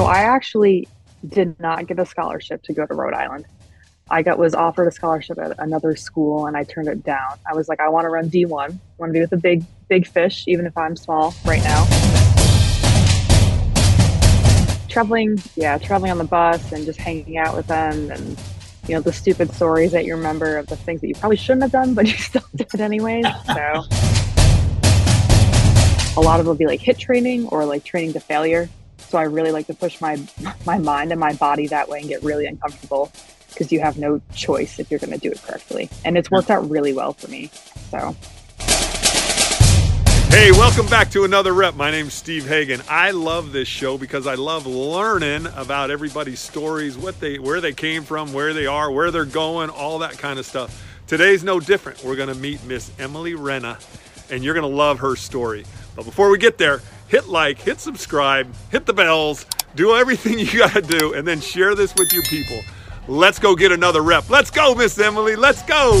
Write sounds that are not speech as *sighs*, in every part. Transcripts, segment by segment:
So I actually did not get a scholarship to go to Rhode Island. I got was offered a scholarship at another school and I turned it down. I was like, I want to run D1, I want to be with the big big fish, even if I'm small right now. Traveling, yeah, traveling on the bus and just hanging out with them and you know the stupid stories that you remember of the things that you probably shouldn't have done, but *laughs* you still did anyways. So a lot of it will be like HIIT training or like training to failure. So I really like to push my *laughs* my mind and my body that way and get really uncomfortable because you have no choice if you're going to do it correctly. And it's worked out really well for me. So. Hey, welcome back to another rep. My name's Steve Hagan. I love this show because I love learning about everybody's stories, what they where they came from, where they are, where they're going, all that kind of stuff. Today's no different. We're going to meet Miss Emily Renna and you're going to love her story. But before we get there, hit like, hit subscribe, hit the bells, do everything *laughs* you got to do and then share this with your people. Let's go get another rep. Let's go, Miss Emily. Let's go.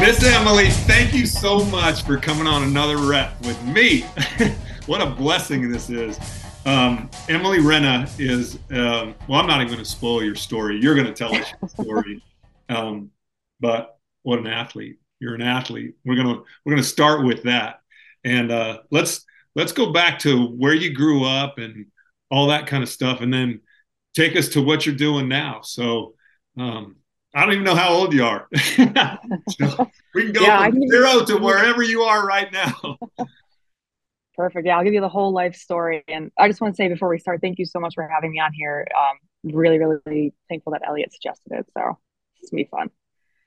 Miss Emily, thank you so much for coming on another rep with me. *laughs* what a blessing this is. Um, Emily Renna is, um, well, I'm not even going to spoil your story. You're going to tell us your story. *laughs* Um, but what an athlete. You're an athlete. We're going to, we're going to start with that. And uh, let's, let's go back to where you grew up and all that kind of stuff. And then take us to what you're doing now. So, um, I don't even know how old you are. *laughs* so we can go yeah, from can zero to wherever you are right now. *laughs* Perfect. Yeah, I'll give you the whole life story. And I just want to say before we start, thank you so much for having me on here. Um, really, really thankful that Elliot suggested it. So it's gonna be fun.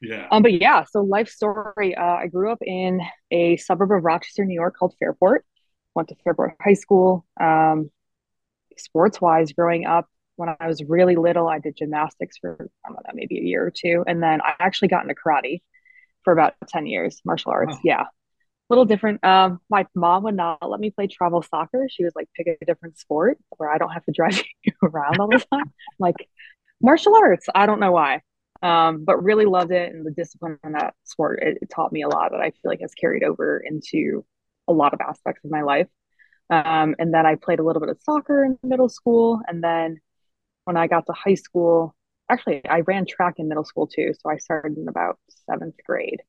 Yeah. Um, but yeah, so life story. Uh, I grew up in a suburb of Rochester, New York called Fairport. Went to Fairport High School. Um, sports wise, growing up, when I was really little, I did gymnastics for I don't know, maybe a year or two, and then I actually got into karate for about ten years, martial arts. Wow. Yeah, a little different. Um, my mom would not let me play travel soccer. She was like, pick a different sport where I don't have to drive *laughs* you around all the time. like martial arts, I don't know why, um, but really loved it, and the discipline in that sport it, it taught me a lot that I feel like has carried over into a lot of aspects of my life. Um, and then I played a little bit of soccer in middle school, and then when I got to high school, actually, I ran track in middle school too. So I started in about seventh grade.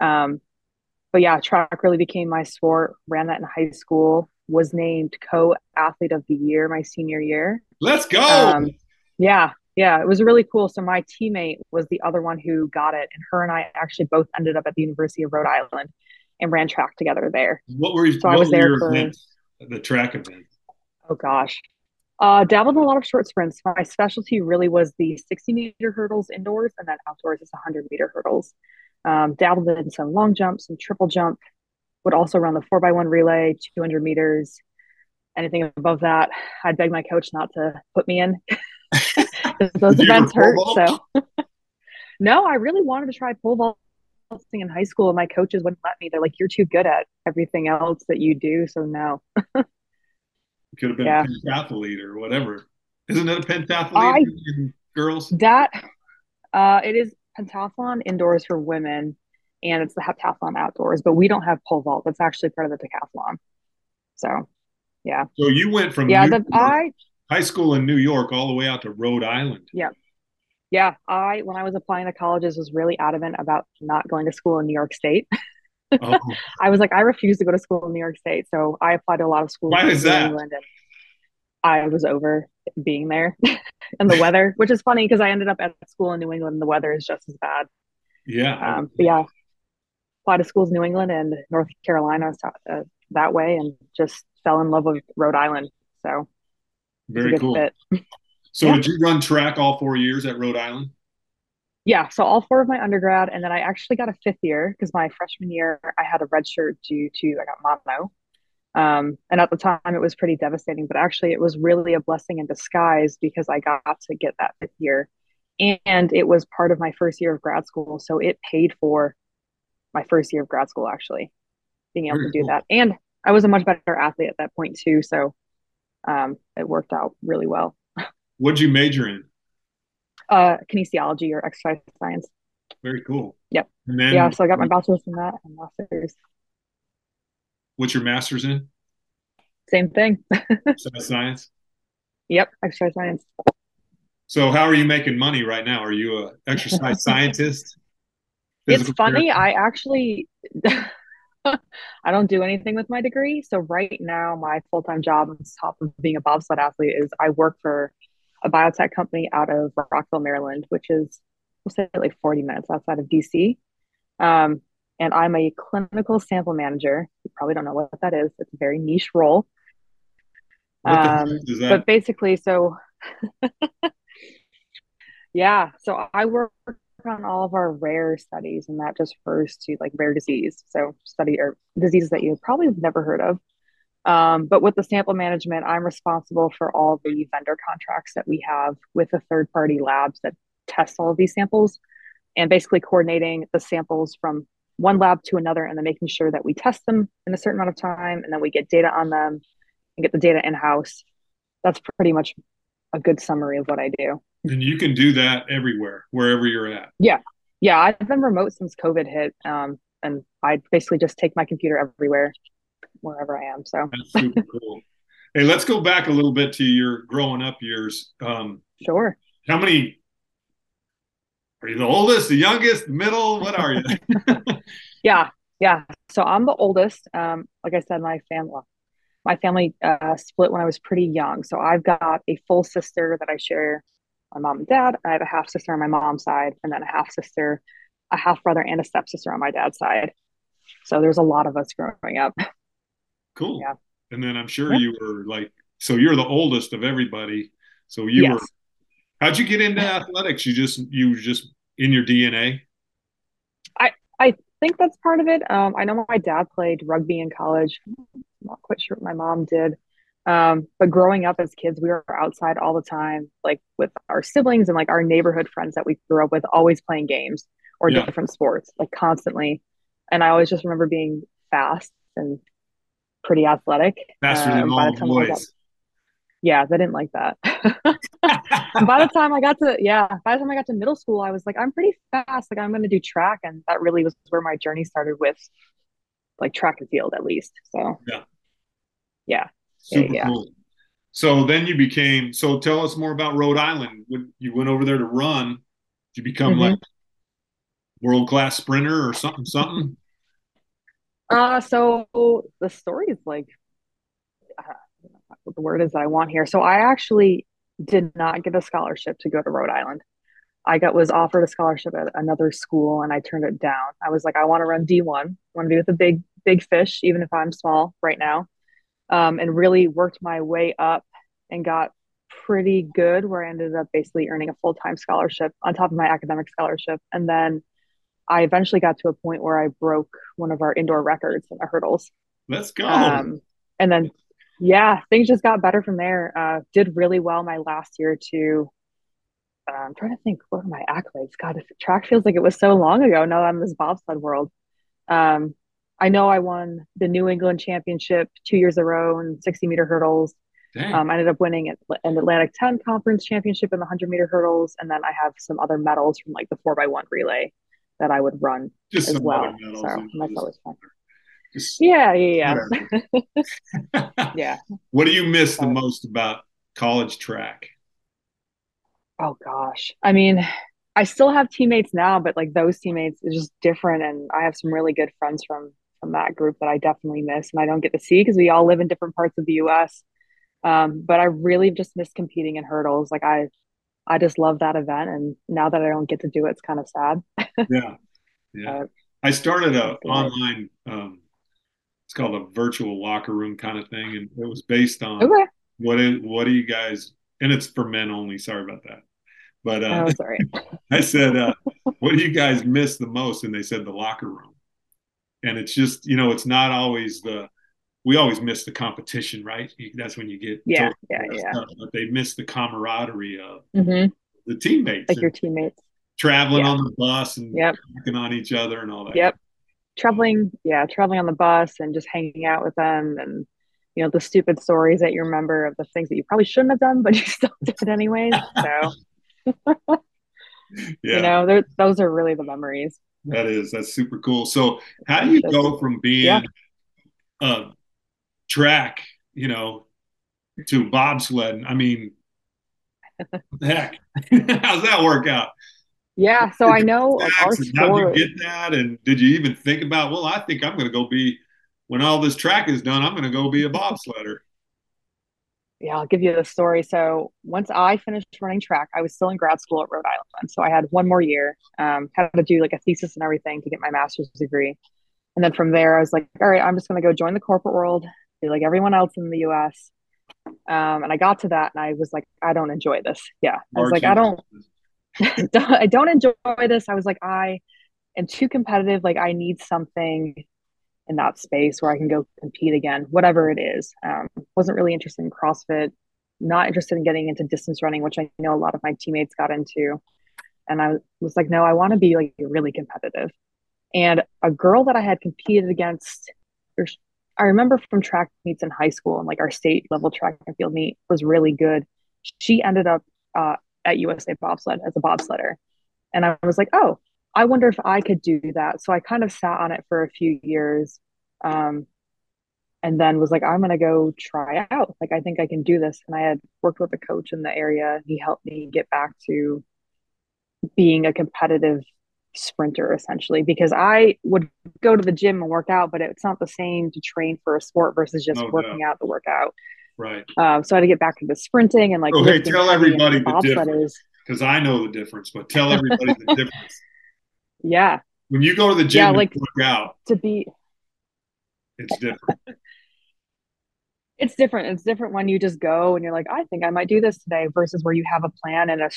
Um, but yeah, track really became my sport. Ran that in high school. Was named co-athlete of the year my senior year. Let's go. Um, yeah, yeah, it was really cool. So my teammate was the other one who got it, and her and I actually both ended up at the University of Rhode Island and ran track together there. What were you? So I was there for events, the track event. Oh gosh, uh, dabbled in a lot of short sprints. My specialty really was the 60 meter hurdles indoors, and then outdoors is 100 meter hurdles. Um, dabbled in some long jumps, some triple jump. Would also run the four by one relay, 200 meters. Anything above that, I'd beg my coach not to put me in. *laughs* *laughs* those events hurt. So, *laughs* no, I really wanted to try pole vaulting in high school, and my coaches wouldn't let me. They're like, "You're too good at everything else that you do, so no." *laughs* could have been yeah. a pentathlete or whatever. Isn't it a pentathlete I, girls? That uh, it is pentathlon indoors for women, and it's the heptathlon outdoors. But we don't have pole vault. That's actually part of the decathlon. So, yeah. So you went from yeah, the, I high school in New York all the way out to Rhode Island. Yeah. Yeah, I when I was applying to colleges was really adamant about not going to school in New York State. *laughs* Oh. I was like, I refuse to go to school in New York State. So I applied to a lot of schools Why in that? England and I was over being there *laughs* and the weather, which is funny because I ended up at school in New England and the weather is just as bad. Yeah. Um, but yeah, applied to schools in New England and North Carolina uh, that way and just fell in love with Rhode Island. So very cool. Fit. So yeah. did you run track all four years at Rhode Island? yeah, so all four of my undergrad, and then I actually got a fifth year because my freshman year I had a red shirt due to I got mono. Um, and at the time it was pretty devastating, but actually it was really a blessing in disguise because I got to get that fifth year, and it was part of my first year of grad school, so it paid for my first year of grad school actually being able Very to do cool. that, and I was a much better athlete at that point too, so um, it worked out really well. What'd you major in? uh, kinesiology or exercise science. Very cool. Yep. And then, yeah, so I got my bachelor's in that and master's. What's your master's in? Same thing. *laughs* exercise science. Yep, exercise science. So, how are you making money right now? Are you an exercise *laughs* scientist? It's funny. I actually *laughs* I don't do anything with my degree. So right now, my full time job on top of being a bobsled athlete is I work for a biotech company out of Rockville, Maryland, which is we'll say like 40 minutes outside of DC. Um, and I'm a clinical sample manager. You probably don't know what that is. It's a very niche role. Um, but basically, so *laughs* yeah, so I work on all of our rare studies, and that just refers to like rare disease. So study or diseases that you probably have never heard of. Um, but with the sample management, I'm responsible for all the vendor contracts that we have with the third party labs that test all of these samples and basically coordinating the samples from one lab to another and then making sure that we test them in a certain amount of time and then we get data on them and get the data in house. That's pretty much a good summary of what I do. And you can do that everywhere, wherever you're at. Yeah. Yeah. I've been remote since COVID hit. Um, and I basically just take my computer everywhere, wherever I am. So *laughs* that's super cool. Hey, let's go back a little bit to your growing up years. Um, sure. How many are you the oldest, the youngest, the middle? What are you? *laughs* *laughs* yeah, yeah. So I'm the oldest. Um, like I said, my family, my family uh, split when I was pretty young. So I've got a full sister that I share my mom and dad. I have a half sister on my mom's side, and then a half sister, a half brother, and a stepsister on my dad's side. So there's a lot of us growing up. Cool. Yeah. And then I'm sure yeah. you were like, so you're the oldest of everybody. So you yes. were. How'd you get into athletics? You just you just in your DNA. I I think that's part of it. Um, I know my dad played rugby in college. I'm not quite sure what my mom did. Um, but growing up as kids, we were outside all the time, like with our siblings and like our neighborhood friends that we grew up with, always playing games or yeah. different sports, like constantly. And I always just remember being fast and pretty athletic. Faster um, than all boys. Got, yeah, they didn't like that. *laughs* by the time I got to yeah, by the time I got to middle school, I was like, I'm pretty fast. Like I'm going to do track, and that really was where my journey started with like track and field, at least. So yeah, yeah. Super yeah, cool. So then you became. So tell us more about Rhode Island. When you went over there to run, did you become mm-hmm. like world class sprinter or something? Something. Uh, so the story is like, uh, what the word is that I want here. So I actually did not get a scholarship to go to Rhode Island. I got was offered a scholarship at another school and I turned it down. I was like, I want to run D1, I want to be with the big big fish, even if I'm small right now um, and really worked my way up and got pretty good where I ended up basically earning a full time scholarship on top of my academic scholarship. And then I eventually got to a point where I broke one of our indoor records in the hurdles. Let's go. Um, and then, yeah, things just got better from there. Uh, did really well my last year too. Uh, I'm trying to think what are my accolades. God, track feels like it was so long ago now that I'm in this bobsled world. Um, I know I won the New England Championship two years in a row in 60 meter hurdles. Um, I ended up winning an Atlantic 10 Conference Championship in the 100 meter hurdles, and then I have some other medals from like the four by one relay that I would run Just as well. So that's always fun. Just, yeah, yeah, yeah. *laughs* yeah. *laughs* What do you miss the most about college track? Oh gosh, I mean, I still have teammates now, but like those teammates is just different, and I have some really good friends from from that group that I definitely miss and I don't get to see because we all live in different parts of the US. Um, but I really just miss competing in hurdles. Like I, I just love that event, and now that I don't get to do it, it's kind of sad. *laughs* yeah, yeah. Uh, I started a online. Um, it's called a virtual locker room kind of thing, and it was based on okay. what is what do you guys? And it's for men only. Sorry about that. But uh, oh, sorry. *laughs* I said, uh, "What do you guys miss the most?" And they said the locker room and it's just you know it's not always the we always miss the competition right that's when you get yeah yeah yeah stuff, but they miss the camaraderie of mm-hmm. the teammates like your teammates traveling yeah. on the bus and yep. working on each other and all that yep traveling yeah traveling on the bus and just hanging out with them and you know the stupid stories that you remember of the things that you probably shouldn't have done *laughs* but you still did anyways so *laughs* *laughs* yeah. you know those are really the memories that is that's super cool. So how do you go from being yeah. a track you know, to bobsled. I mean, heck, *laughs* how's that work out? Yeah, so I know our How did you get that? And did you even think about, well, I think I'm going to go be, when all this track is done, I'm going to go be a bobsledder. Yeah, I'll give you the story. So once I finished running track, I was still in grad school at Rhode Island. So I had one more year, um, had to do like a thesis and everything to get my master's degree. And then from there, I was like, all right, I'm just going to go join the corporate world, be like everyone else in the US. Um, and I got to that and I was like, I don't enjoy this. Yeah. I was like, I don't, *laughs* I don't enjoy this. I was like, I am too competitive. Like, I need something in that space where I can go compete again, whatever it is. Um, wasn't really interested in CrossFit, not interested in getting into distance running, which I know a lot of my teammates got into. And I was like, no, I want to be like really competitive. And a girl that I had competed against, I remember from track meets in high school and like our state level track and field meet was really good. She ended up uh, at USA Bobsled as a bobsledder. And I was like, oh, I wonder if I could do that. So I kind of sat on it for a few years. Um, and then was like, I'm going to go try out. Like, I think I can do this. And I had worked with a coach in the area. He helped me get back to being a competitive sprinter essentially because I would go to the gym and work out, but it's not the same to train for a sport versus just no working doubt. out the workout. Right. Um, so I had to get back into sprinting and like. Oh, hey, tell everybody the difference because I know the difference, but tell everybody the *laughs* difference. Yeah. When you go to the gym yeah, like, work out, to be, it's different. *laughs* it's different. It's different when you just go and you're like, I think I might do this today, versus where you have a plan and a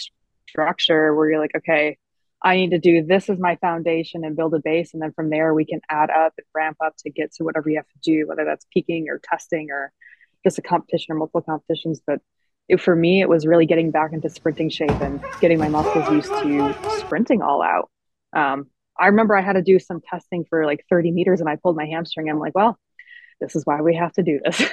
structure where you're like, okay, I need to do this as my foundation and build a base. And then from there, we can add up and ramp up to get to whatever you have to do, whether that's peaking or testing or just a competition or multiple competitions. But it, for me, it was really getting back into sprinting shape and getting my muscles used to sprinting all out. Um, I remember I had to do some testing for like 30 meters and I pulled my hamstring. I'm like, well, this is why we have to do this.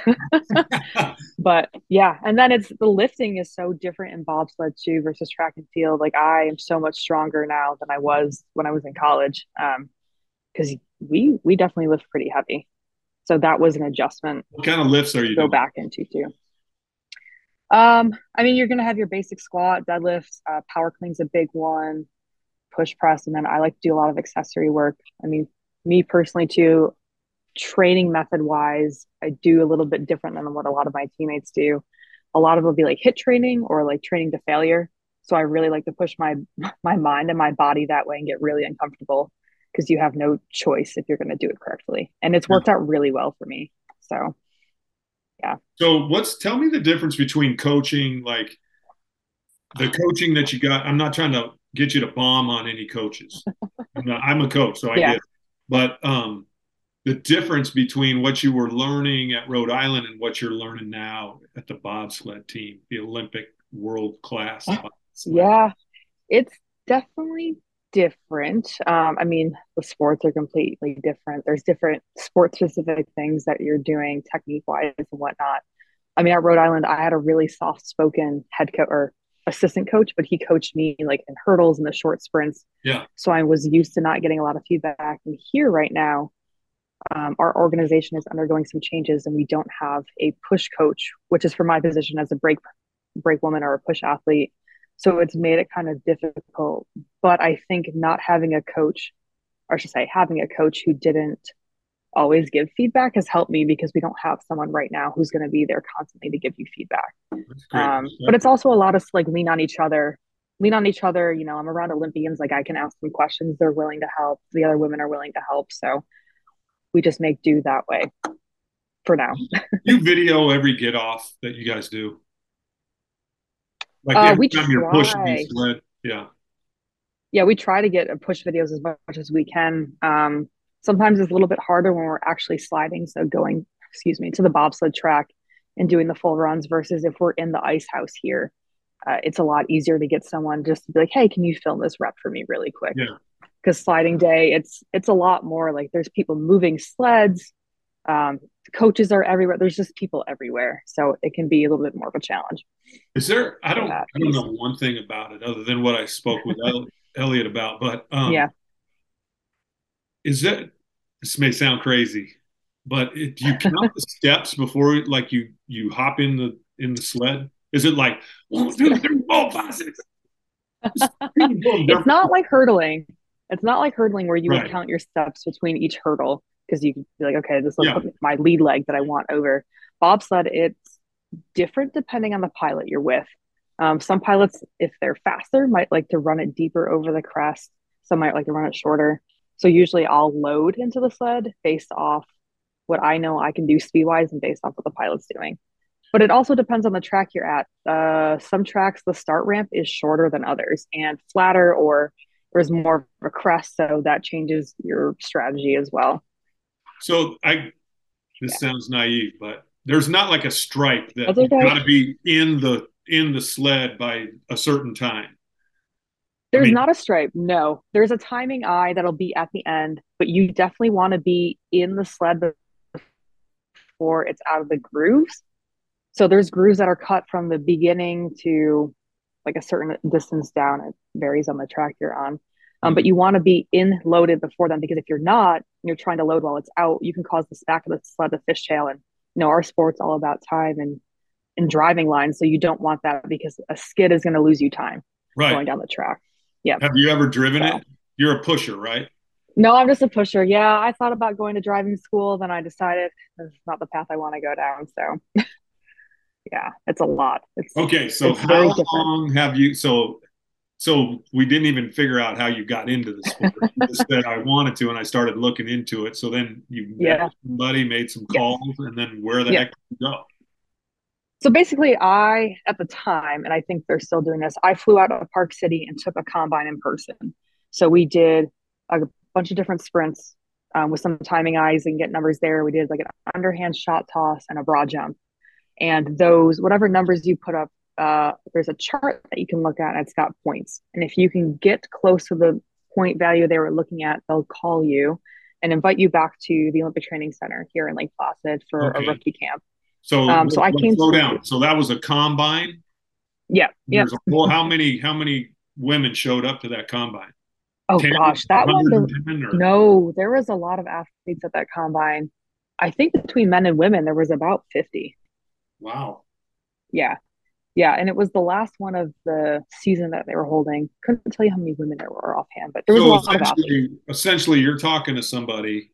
*laughs* but yeah, and then it's the lifting is so different in bobsled too versus track and field. Like I am so much stronger now than I was when I was in college. Um, because we we definitely lift pretty heavy. So that was an adjustment. What kind of lifts are you go doing? back into too? Um, I mean, you're gonna have your basic squat, deadlift, uh, power clean's a big one, push press, and then I like to do a lot of accessory work. I mean, me personally too, training method wise, I do a little bit different than what a lot of my teammates do. A lot of it will be like HIIT training or like training to failure. So I really like to push my *laughs* my mind and my body that way and get really uncomfortable because you have no choice if you're going to do it correctly. And it's worked out really well for me. So, yeah. So, what's tell me the difference between coaching, like the coaching that you got? I'm not trying to get you to bomb on any coaches. *laughs* I'm, a coach, so I yeah. get it. But um, the difference between what you were learning at Rhode Island and what you're learning now at the bobsled team, the Olympic world class. Yeah, it's definitely different. Um, I mean, the sports are completely different. There's different sport specific things that you're doing technique wise and whatnot. I mean, at Rhode Island, I had a really soft spoken head coach or assistant coach, but he coached me like in hurdles and the short sprints. Yeah. So I was used to not getting a lot of feedback. And here right now, um, our organization is undergoing some changes and we don't have a push coach, which is for my position as a brake brake woman or a push athlete. So it's made it kind of difficult. But I think not having a coach, or should I say, having a coach who didn't always give feedback has helped me because we don't have someone right now who's going to be there constantly to give you feedback. Um, but it's also a lot of like lean on each other, lean on each other. You know, I'm around Olympians, like I can ask them questions. They're willing to help. The other women are willing to help. So we just make do that way for now. you video every get off that you guys do. Like uh, we time try. you're pushing sled. Yeah. Yeah, we try to get push videos as much as we can. Um, sometimes it's a little bit harder when we're actually sliding. So going, excuse me, to the bobsled track and doing the full runs versus if we're in the ice house here. Uh, it's a lot easier to get someone just to be like, hey, can you film this rep for me really quick? Yeah. Because sliding day, it's it's a lot more like there's people moving sleds, um, coaches are everywhere. There's just people everywhere, so it can be a little bit more of a challenge. Is there? I don't. I don't know one thing about it other than what I spoke with *laughs* Elliot about. But um, yeah, is that? This may sound crazy. but it, do you *laughs* count the steps before like you you hop in the in the sled? Is it like one, two, three, four, five, six? it's not like hurdling. It's not like hurdling where you Right. would count your steps between each hurdle because you can be like, okay, this is Yeah. my lead leg that I want over. Bobsled, it's different depending on the pilot you're with. Um, some pilots, if they're faster, might like to run it deeper over the crest. Some might like to run it shorter. So usually I'll load into the sled based off what I know I can do speed wise and based off what the pilot's doing. But it also depends on the track you're at. Uh, some tracks, the start ramp is shorter than others and flatter, or there's more of a crest. So that changes your strategy as well. So I this sounds naive, but there's not like a stripe that That's you okay. got to be in the in the sled by a certain time. There's mean- not a stripe. No, there's a timing eye that'll be at the end, but you definitely want to be in the sled before it's out of the grooves. So there's grooves that are cut from the beginning to like a certain distance down. It varies on the track you're on. Um, but you want to be in loaded before then because if you're not, and you're trying to load while it's out, you can cause the back of the sled to fishtail. And you know, our sport's all about time and and driving lines. So you don't want that because a skid is going to lose you time going down the track. Have you ever driven So- it? You're a pusher, right? No, I'm just a pusher. Yeah, I thought about going to driving school, then I decided this is not the path I want to go down. So, *laughs* yeah, it's a lot. It's Okay, so It's how long have you so so we didn't even figure out how you got into the sport. You *laughs* just said I wanted to and I started looking into it. So then you met Yeah. somebody, made some calls, and then where the Yeah. heck did you go? So basically, I at the time, and I think they're still doing this. I flew out of Park City and took a combine in person. So we did a bunch of different sprints um, with some timing eyes and get numbers there. We did like an underhand shot toss and a broad jump, and those whatever numbers you put up uh, there's a chart that you can look at and it's got points. And if you can get close to the point value they were looking at, they'll call you and invite you back to the Olympic Training Center here in Lake Placid for Okay. a rookie camp. So, Um, so I came slow down. So that was a combine. Yeah. Yeah. Well, how many how many women showed up to that combine? Oh 10, gosh, that 110 or- no, there was a lot of athletes at that combine. I think between men and women, there was about 50. Wow. Yeah. Yeah. And it was the last one of the season that they were holding. Couldn't tell you how many women there were offhand, but there was a So lot of athletes. essentially, you're talking to somebody,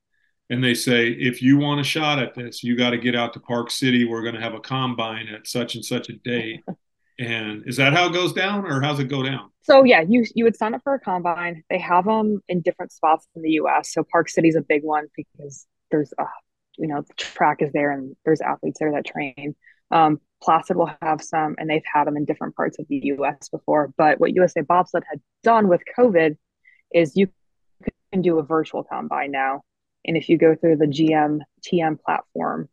and they say, if you want a shot at this, you got to get out to Park City. We're going to have a combine at such and such a date. *laughs* And is that how it goes down, or how's it go down? So yeah, you you would sign up for a combine. They have them in different spots in the U.S. So Park City's a big one because there's a you know the track is there and there's athletes there that train. Um, Placid will have some, and they've had them in different parts of the U.S. before. But what USA Bobsled had done with COVID is you can do a virtual combine now, and if you go through the GM TM platform,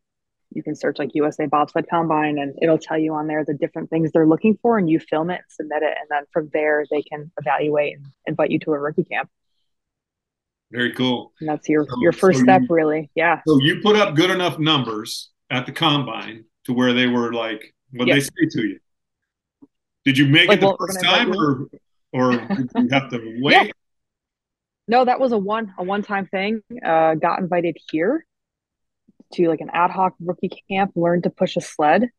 you can search like USA Bobsled Combine and it'll tell you on there the different things they're looking for and you film it submit it. And then from there, they can evaluate and invite you to a rookie camp. Very cool. And that's your, So- your first so step, you- really. Yeah. So you put up good enough numbers at the combine to where they were like, what Yeah. they say to you? Did you make Like, it the well, first time, or or *laughs* did you have to wait? Yeah. No, that was a one, a one time thing. Uh, got invited here to like an ad hoc rookie camp, learned to push a sled.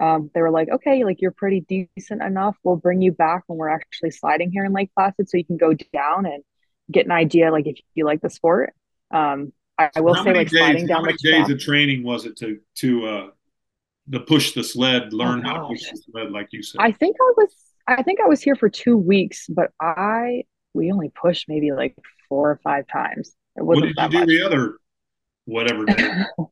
Um, they were like, okay, like you're pretty decent enough. We'll bring you back when we're actually sliding here in Lake Placid so you can go down and get an idea, like if you like the sport. Um, I, I will how say, many like days, sliding how down many the days track. of training was it to to uh to push the sled, learn how to push the sled, like you said? I think I was, I think I was here for two weeks, but I, we only pushed maybe like four or five times. It what wasn't did you do much. the other whatever *laughs*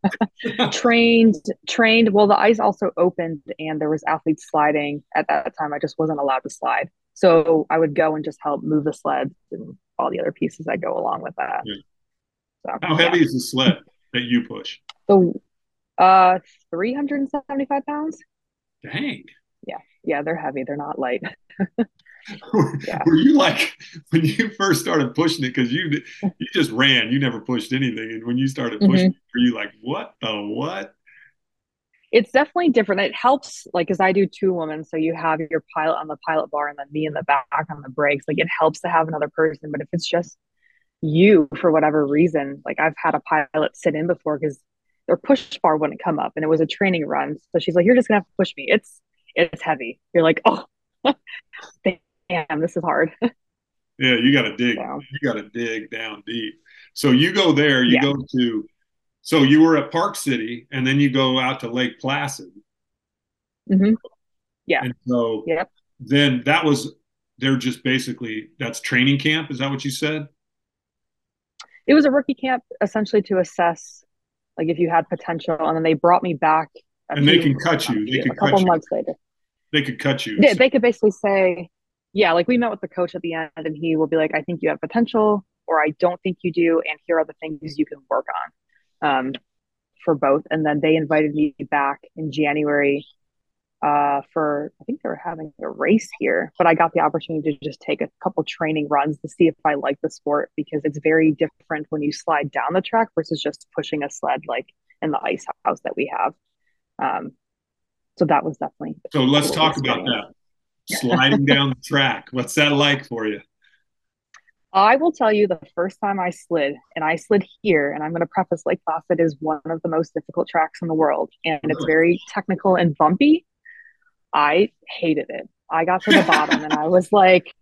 *laughs* trained trained well the ice also opened and there was athletes sliding at that time i just wasn't allowed to slide so i would go and just help move the sleds and all the other pieces that go along with that Yeah. so How heavy is the sled that you push? the uh 375 pounds Dang. Yeah yeah they're heavy they're not light *laughs* Were, Yeah. *laughs* were you like when you first started pushing it because you you just ran, you never pushed anything, and when you started Mm-hmm. pushing, were you like, what the what? it's definitely different it helps like because i do two women so you have your pilot on the pilot bar and then me in the back on the brakes like it helps to have another person but if it's just you for whatever reason like i've had a pilot sit in before because their push bar wouldn't come up and it was a training run. So she's like, You're just gonna have to push me. It's it's heavy. You're like, Oh *laughs* damn, this is hard. *laughs* yeah, you gotta dig. So, you gotta dig down deep. So you go there, you yeah. go to so you were at Park City and then you go out to Lake Placid. Mm-hmm. Yeah. And so yep. then that was they're just basically that's training camp. Is that what you said? It was a rookie camp essentially to assess like if you had potential, and then they brought me back. And they can cut you. They could a couple months you. later. They could cut you. Yeah, so. they could basically say, yeah, like we met with the coach at the end, and he will be like, "I think you have potential," or "I don't think you do," and here are the things you can work on um, for both. And then they invited me back in January uh, for I think they were having a race here, but I got the opportunity to just take a couple training runs to see if I like the sport because it's very different when you slide down the track versus just pushing a sled like in the ice house that we have. Um, so that was definitely. So let's talk experience. about that. Sliding down the track. What's that like for you? I will tell you the first time I slid, and I slid here, and I'm going to preface Lake Placid is one of the most difficult tracks in the world, and really? it's very technical and bumpy. I hated it. I got to the bottom and I was like,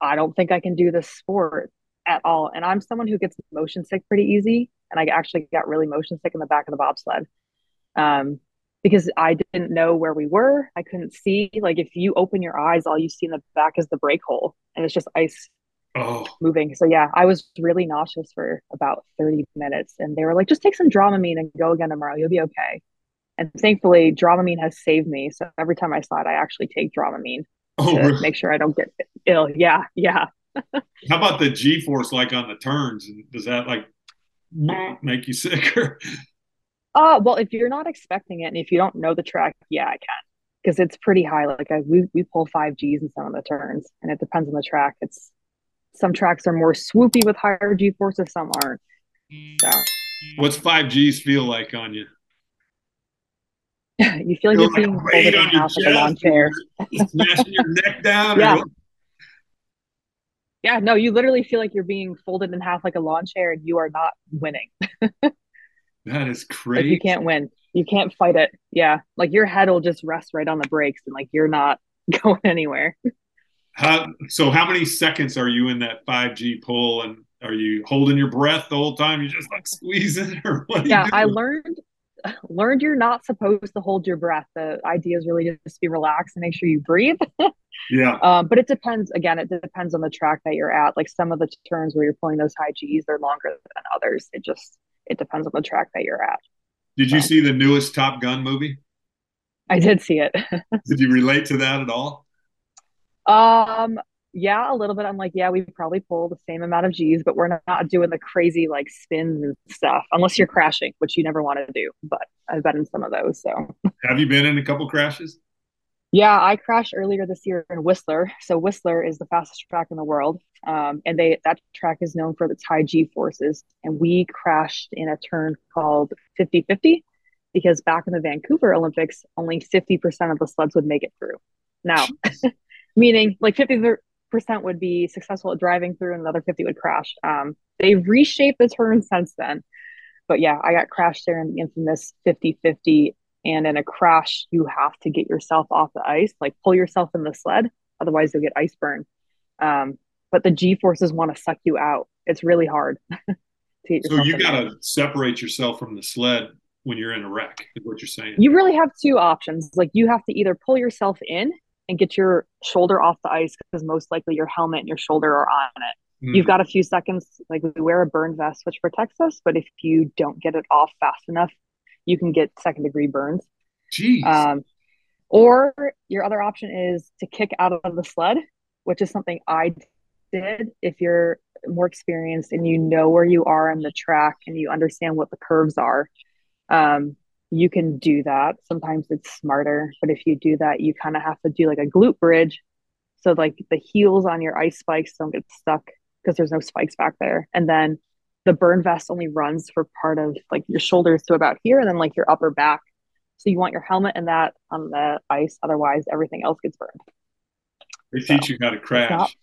I don't think I can do this sport at all. And I'm someone who gets motion sick pretty easy. And I actually got really motion sick in the back of the bobsled um, because I didn't know where we were. I couldn't see. Like, if you open your eyes, all you see in the back is the brake hole and it's just ice oh. moving. So, yeah, I was really nauseous for about 30 minutes. And they were like, just take some Dramamine and go again tomorrow. You'll be okay. And thankfully, Dramamine has saved me. So every time I slide, I actually take Dramamine oh, to really? make sure I don't get ill. Yeah, yeah. How about the G force, like on the turns? Does that like make you sicker? *laughs* Uh, well, if you're not expecting it and if you don't know the track, yeah, I can because it's pretty high. Like I, we we pull five Gs in some of the turns, and it depends on the track. It's some tracks are more swoopy with higher G forces, some aren't. So, what's five Gs feel like on you? *laughs* you feel like you're being folded in half like a lawn chair. smashing your neck *laughs* down. Yeah. Yeah, no, you literally feel like you're being folded in half like a lawn chair and you are not winning. *laughs* that is crazy. Like you can't win. You can't fight it. Yeah. Like your head will just rest right on the brakes and like you're not *laughs* going anywhere. How so how many seconds are you in that 5G pull and are you holding your breath the whole time? You're just like squeezing or what? yeah, I learned *laughs* learned you're not supposed to hold your breath. The idea is really just be relaxed and make sure you breathe. *laughs* yeah. Um, but it depends. Again, it depends on the track that you're at. Like some of the turns where you're pulling those high G's, they're longer than others. It just it depends on the track that you're at. Did you see the newest Top Gun movie? I did see it. *laughs* did you relate to that at all? Um, yeah, a little bit. I'm like, yeah, we probably pull the same amount of G's, but we're not doing the crazy like spins and stuff unless you're crashing, which you never want to do. But I've been in some of those. So, have you been in a couple crashes? Yeah, I crashed earlier this year in Whistler. So Whistler is the fastest track in the world, um, and they that track is known for its high G forces. And we crashed in a turn called 50-50 because back in the Vancouver Olympics, only 50% of the sleds would make it through. Now, *laughs* meaning like 50 percent would be successful at driving through and another 50 would crash. Um, they've reshaped the turn since then. But yeah, I got crashed there in the infamous 50 50. And in a crash, you have to get yourself off the ice, like pull yourself in the sled. Otherwise, you'll get ice burn. Um, but the G forces want to suck you out. It's really hard. *laughs* so you got to separate yourself from the sled when you're in a wreck, is what you're saying. You really have two options. Like you have to either pull yourself in and get your shoulder off the ice because most likely your helmet and your shoulder are on it. Mm. You've got a few seconds, like we wear a burn vest, which protects us, but if you don't get it off fast enough, you can get second degree burns. Jeez. Um, or your other option is to kick out of the sled, which is something I did. If you're more experienced and you know where you are on the track and you understand what the curves are, um, you can do that. Sometimes it's smarter, but if you do that, you kind of have to do like a glute bridge. So like the heels on your ice spikes don't get stuck because there's no spikes back there. And then the burn vest only runs for part of like your shoulders to about here and then like your upper back. So you want your helmet and that on the ice. Otherwise everything else gets burned. They so, teach you how to crash.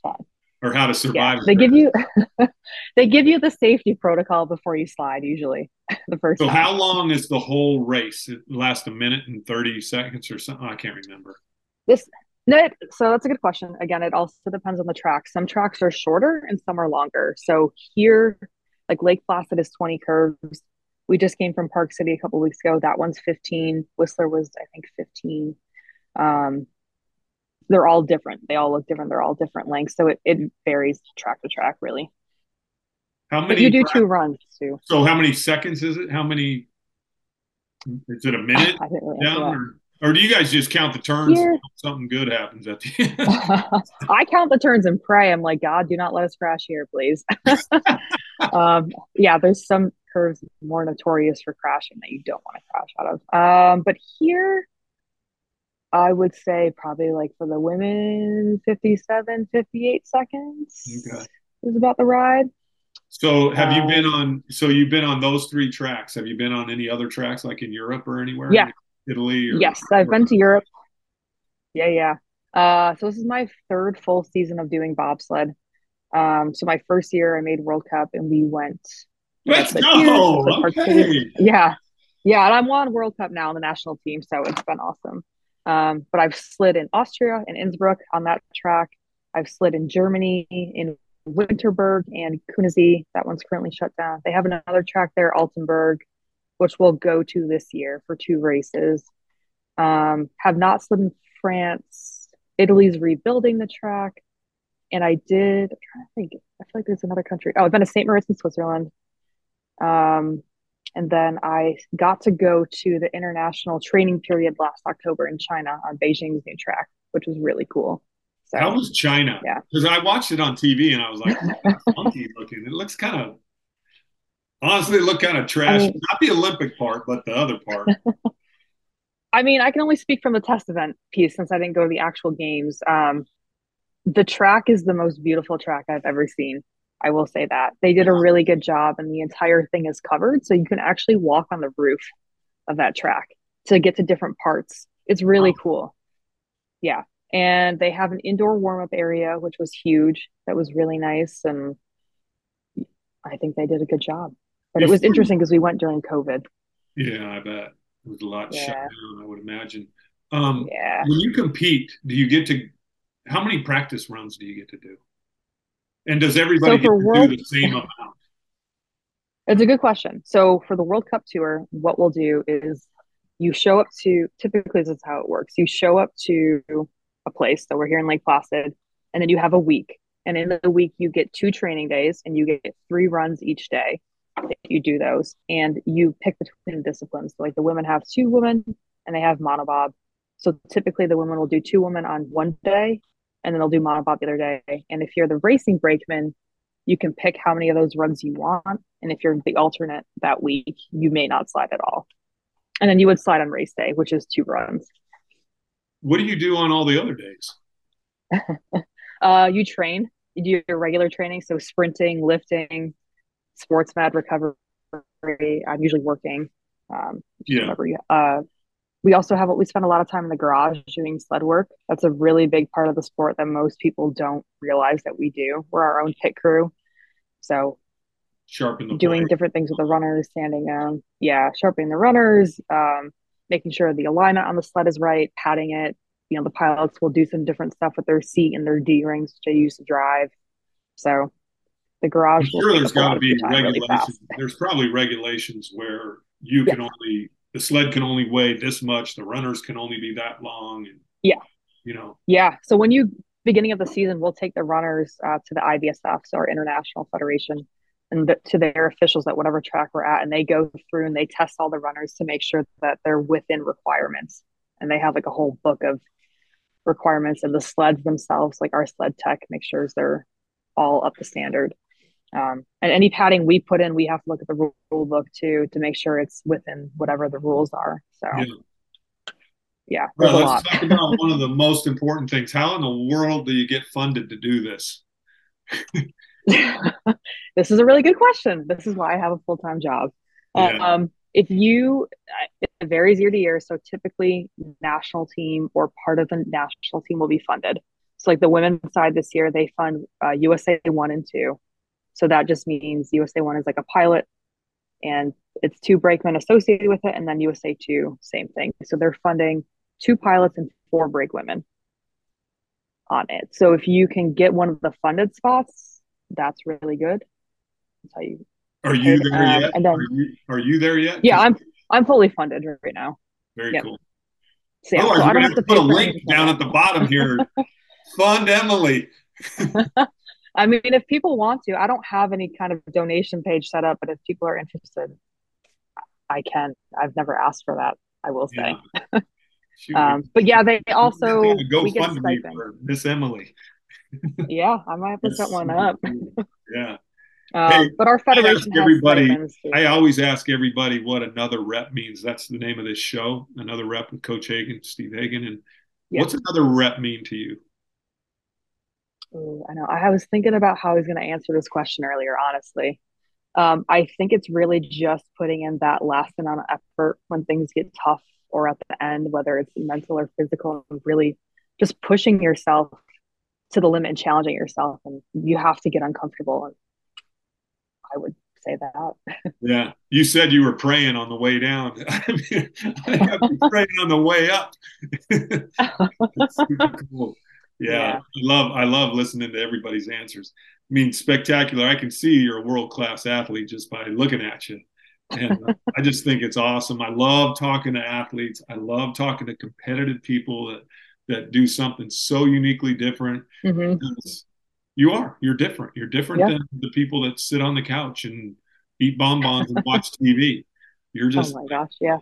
or how to survive. Yeah, they give you *laughs* they give you the safety protocol before you slide. Usually, *laughs* the first. So time. how long is the whole race? It lasts a minute and thirty seconds or something. I can't remember. This no, so that's a good question. Again, it also depends on the track. Some tracks are shorter and some are longer. So here, like Lake Placid is 20 curves. We just came from Park City a couple weeks ago. That one's 15. Whistler was, I think, 15. Um, they're all different. They all look different. They're all different lengths. So it, it varies track to track, really. How many? But you do two runs too. So how many seconds is it? How many? Is it a minute really down, or, or do you guys just count the turns? Something good happens at the *laughs* end. I count the turns and pray. I'm like, God, do not let us crash here, please. *laughs* um, yeah, there's some curves more notorious for crashing that you don't want to crash out of. Um, but here, I would say probably like for the women, 57, 58 seconds okay. is about the ride. So have um, you been on, so you've been on those three tracks. Have you been on any other tracks like in Europe or anywhere? Yeah. Italy? Or, yes, I've been to Europe. Yeah, yeah. Uh, so this is my third full season of doing bobsled. Um, so my first year I made World Cup and we went. Let's go. okay. Yeah. Yeah. And I'm on World Cup now on the national team. So it's been awesome. Um, but I've slid in Austria and Innsbruck on that track. I've slid in Germany in Winterberg and Königssee. That one's currently shut down. They have another track there, Altenberg, which we'll go to this year for two races. Um, have not slid in France. Italy's rebuilding the track. And I did, I'm trying to think, I feel like there's another country. Oh, I've been to St. Moritz in Switzerland. Um, and then I got to go to the international training period last October in China on Beijing's new track, which was really cool. So, How was China? Yeah, because I watched it on TV and I was like, *laughs* funky looking. It looks kind of honestly, look kind of trash. I mean, Not the Olympic part, but the other part. *laughs* I mean, I can only speak from the test event piece since I didn't go to the actual games. Um, the track is the most beautiful track I've ever seen. I will say that they did a really good job, and the entire thing is covered, so you can actually walk on the roof of that track to get to different parts. It's really wow. cool. Yeah, and they have an indoor warm up area, which was huge. That was really nice, and I think they did a good job. But it was interesting because we went during COVID. Yeah, I bet it was a lot yeah. shut down. I would imagine. Um, yeah. When you compete, do you get to? How many practice runs do you get to do? And does everybody so World, do the same amount? It's a good question. So for the World Cup tour, what we'll do is you show up to typically this is how it works. You show up to a place. So we're here in Lake Placid, and then you have a week. And in the week, you get two training days and you get three runs each day that you do those. And you pick between disciplines. So like the women have two women and they have monobob. So typically the women will do two women on one day and then they'll do monobob the other day. And if you're the racing brakeman, you can pick how many of those runs you want. And if you're the alternate that week, you may not slide at all. And then you would slide on race day, which is two runs. What do you do on all the other days? *laughs* uh, you train. You do your regular training, so sprinting, lifting, sports med recovery. I'm usually working. Um, yeah. uh, we also have we spend a lot of time in the garage doing sled work. That's a really big part of the sport that most people don't realize that we do. We're our own pit crew, so sharpen the doing different things with the runners, standing down, yeah, sharpening the runners, um, making sure the alignment on the sled is right, patting it. You know, the pilots will do some different stuff with their seat and their D rings, which they use to drive. So the garage. I'm sure there's got to be regulations. Really there's probably regulations where you can only the sled can only weigh this much, the runners can only be that long, and yeah, you know, yeah. So when you beginning of the season, we'll take the runners uh, to the IBSF, so our international federation, and the, to their officials at whatever track we're at, and they go through and they test all the runners to make sure that they're within requirements, and they have like a whole book of requirements, and the sleds themselves, like our sled tech, make sure they're all up to standard. Um, and any padding we put in, we have to look at the rule book too to make sure it's within whatever the rules are. So, yeah, yeah well, let's talk about *laughs* one of the most important things. How in the world do you get funded to do this? *laughs* this is a really good question. This is why I have a full time job. Yeah. Um, if you, it varies year to year. So typically, national team or part of the national team will be funded. So like the women's side this year, they fund uh, USA one and two. So that just means USA one is like a pilot, and it's two brakemen associated with it, and then USA two, same thing. So they're funding two pilots and four brake women on it. So if you can get one of the funded spots, that's really good. That's how you. Are you there um, yet? And then, are you, are you there yet? Yeah, I'm. I'm fully funded right now. Very yep. cool. So, yeah, oh, so I don't have to put a link down at the bottom here. *laughs* Fund Emily. *laughs* I mean, if people want to, I don't have any kind of donation page set up, but if people are interested, I can. I've never asked for that. I will say. Yeah. *laughs* um, but yeah, they also GoFundMe for Miss Emily. *laughs* yeah, I might have to set one up. yeah. Um, *laughs* hey, but our federation I everybody. I always ask everybody what another rep means. That's the name of this show. Another rep with Coach Hagan, Steve Hagan, and yeah. what's another rep mean to you? Ooh, I know. I was thinking about how was going to answer this question earlier. Honestly, um, I think it's really just putting in that last amount of effort when things get tough or at the end, whether it's mental or physical, and really just pushing yourself to the limit and challenging yourself. And you have to get uncomfortable. I would say that. yeah. You said you were praying on the way down. *laughs* I mean, I have been praying on the way up. *laughs* Yeah, yeah. I love I love listening to everybody's answers. I mean, spectacular. I can see you're a world class athlete just by looking at you. And uh, *laughs* I just think it's awesome. I love talking to athletes. I love talking to competitive people that that do something so uniquely different. Mm-hmm you are. You're different. You're different yeah. than the people that sit on the couch and eat bonbons and watch *laughs* TV. You're just. Oh my gosh! Yeah.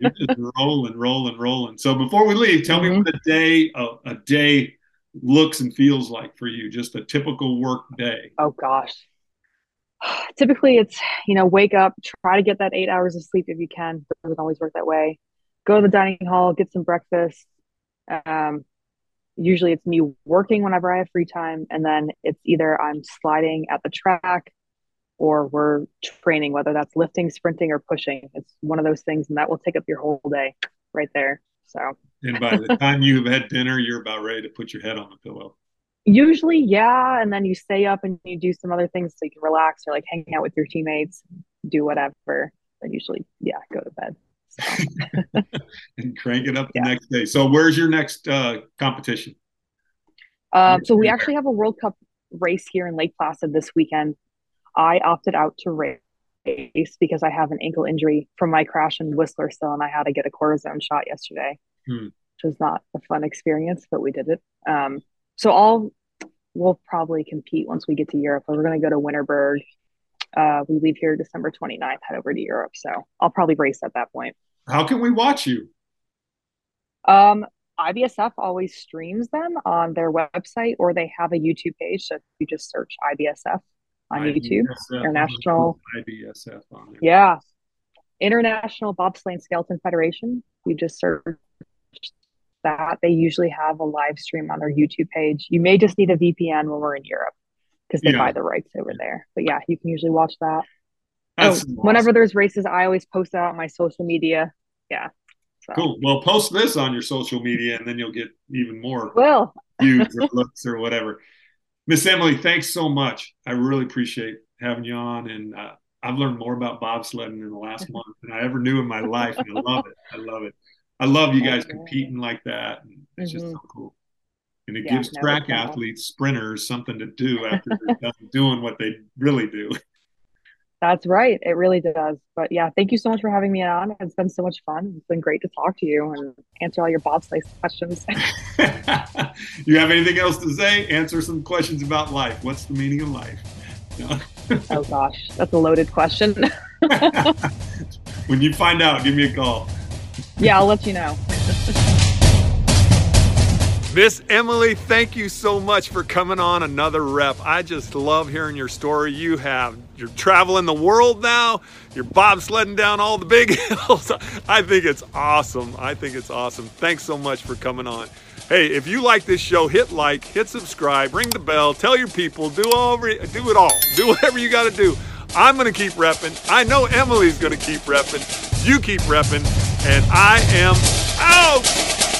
you're just *laughs* rolling, rolling, rolling. So before we leave, tell mm-hmm. me what a day a, a day looks and feels like for you. Just a typical work day. Oh gosh. *sighs* Typically, it's you know wake up, try to get that eight hours of sleep if you can. It doesn't always work that way. Go to the dining hall, get some breakfast. Um, usually it's me working whenever I have free time, and then it's either I'm sliding at the track or we're training, whether that's lifting, sprinting, or pushing. It's one of those things, and that will take up your whole day right there. So, and by the time you've had dinner, you're about ready to put your head on the pillow. Usually, yeah, and then you stay up and you do some other things so you can relax or like hang out with your teammates, do whatever. Then usually, yeah, go to bed. *laughs* and crank it up the yeah. next day. So, where's your next uh, competition? Um, so, we actually have a World Cup race here in Lake Placid this weekend. I opted out to race because I have an ankle injury from my crash in Whistler still, and I had to get a cortisone shot yesterday, hmm. which was not a fun experience, but we did it. Um, so, I'll we'll probably compete once we get to Europe. We're going to go to Winterberg uh, we leave here December 29th, head over to Europe. So I'll probably race at that point. How can we watch you? Um, IBSF always streams them on their website or they have a YouTube page. So you just search IBSF on IBSF YouTube, International IBSF on there. Yeah. International Bobsleigh Skeleton Federation. You just search that. They usually have a live stream on their YouTube page. You may just need a VPN when we're in Europe because they yeah. buy the rights over there. But yeah, you can usually watch that. Oh, awesome. Whenever there's races, I always post that on my social media. Yeah. So. Cool. Well, post this on your social media, and then you'll get even more well *laughs* views or looks or whatever. Miss Emily, thanks so much. I really appreciate having you on, and uh, I've learned more about bobsledding in the last *laughs* month than I ever knew in my life, and I love it. I love it. I love you guys competing like that. It's mm-hmm. just so cool and it yeah, gives track athletes, sprinters, something to do *laughs* after they're done doing what they really do. That's right. It really does. But yeah, thank you so much for having me on. It's been so much fun. It's been great to talk to you and answer all your bobsleigh questions. *laughs* *laughs* you have anything else to say? Answer some questions about life. What's the meaning of life? No. oh gosh, that's a loaded question. when you find out, give me a call. Yeah, I'll let you know. *laughs* Miss Emily, thank you so much for coming on another rep. I just love hearing your story. You have you're traveling the world now. You're bobsledding down all the big *laughs* hills. I think it's awesome. I think it's awesome. Thanks so much for coming on. Hey, if you like this show, hit like, hit subscribe, ring the bell, tell your people, do all do it all. Do whatever you got to do. I'm going to keep repping. I know Emily's going to keep repping. You keep repping, and I am out.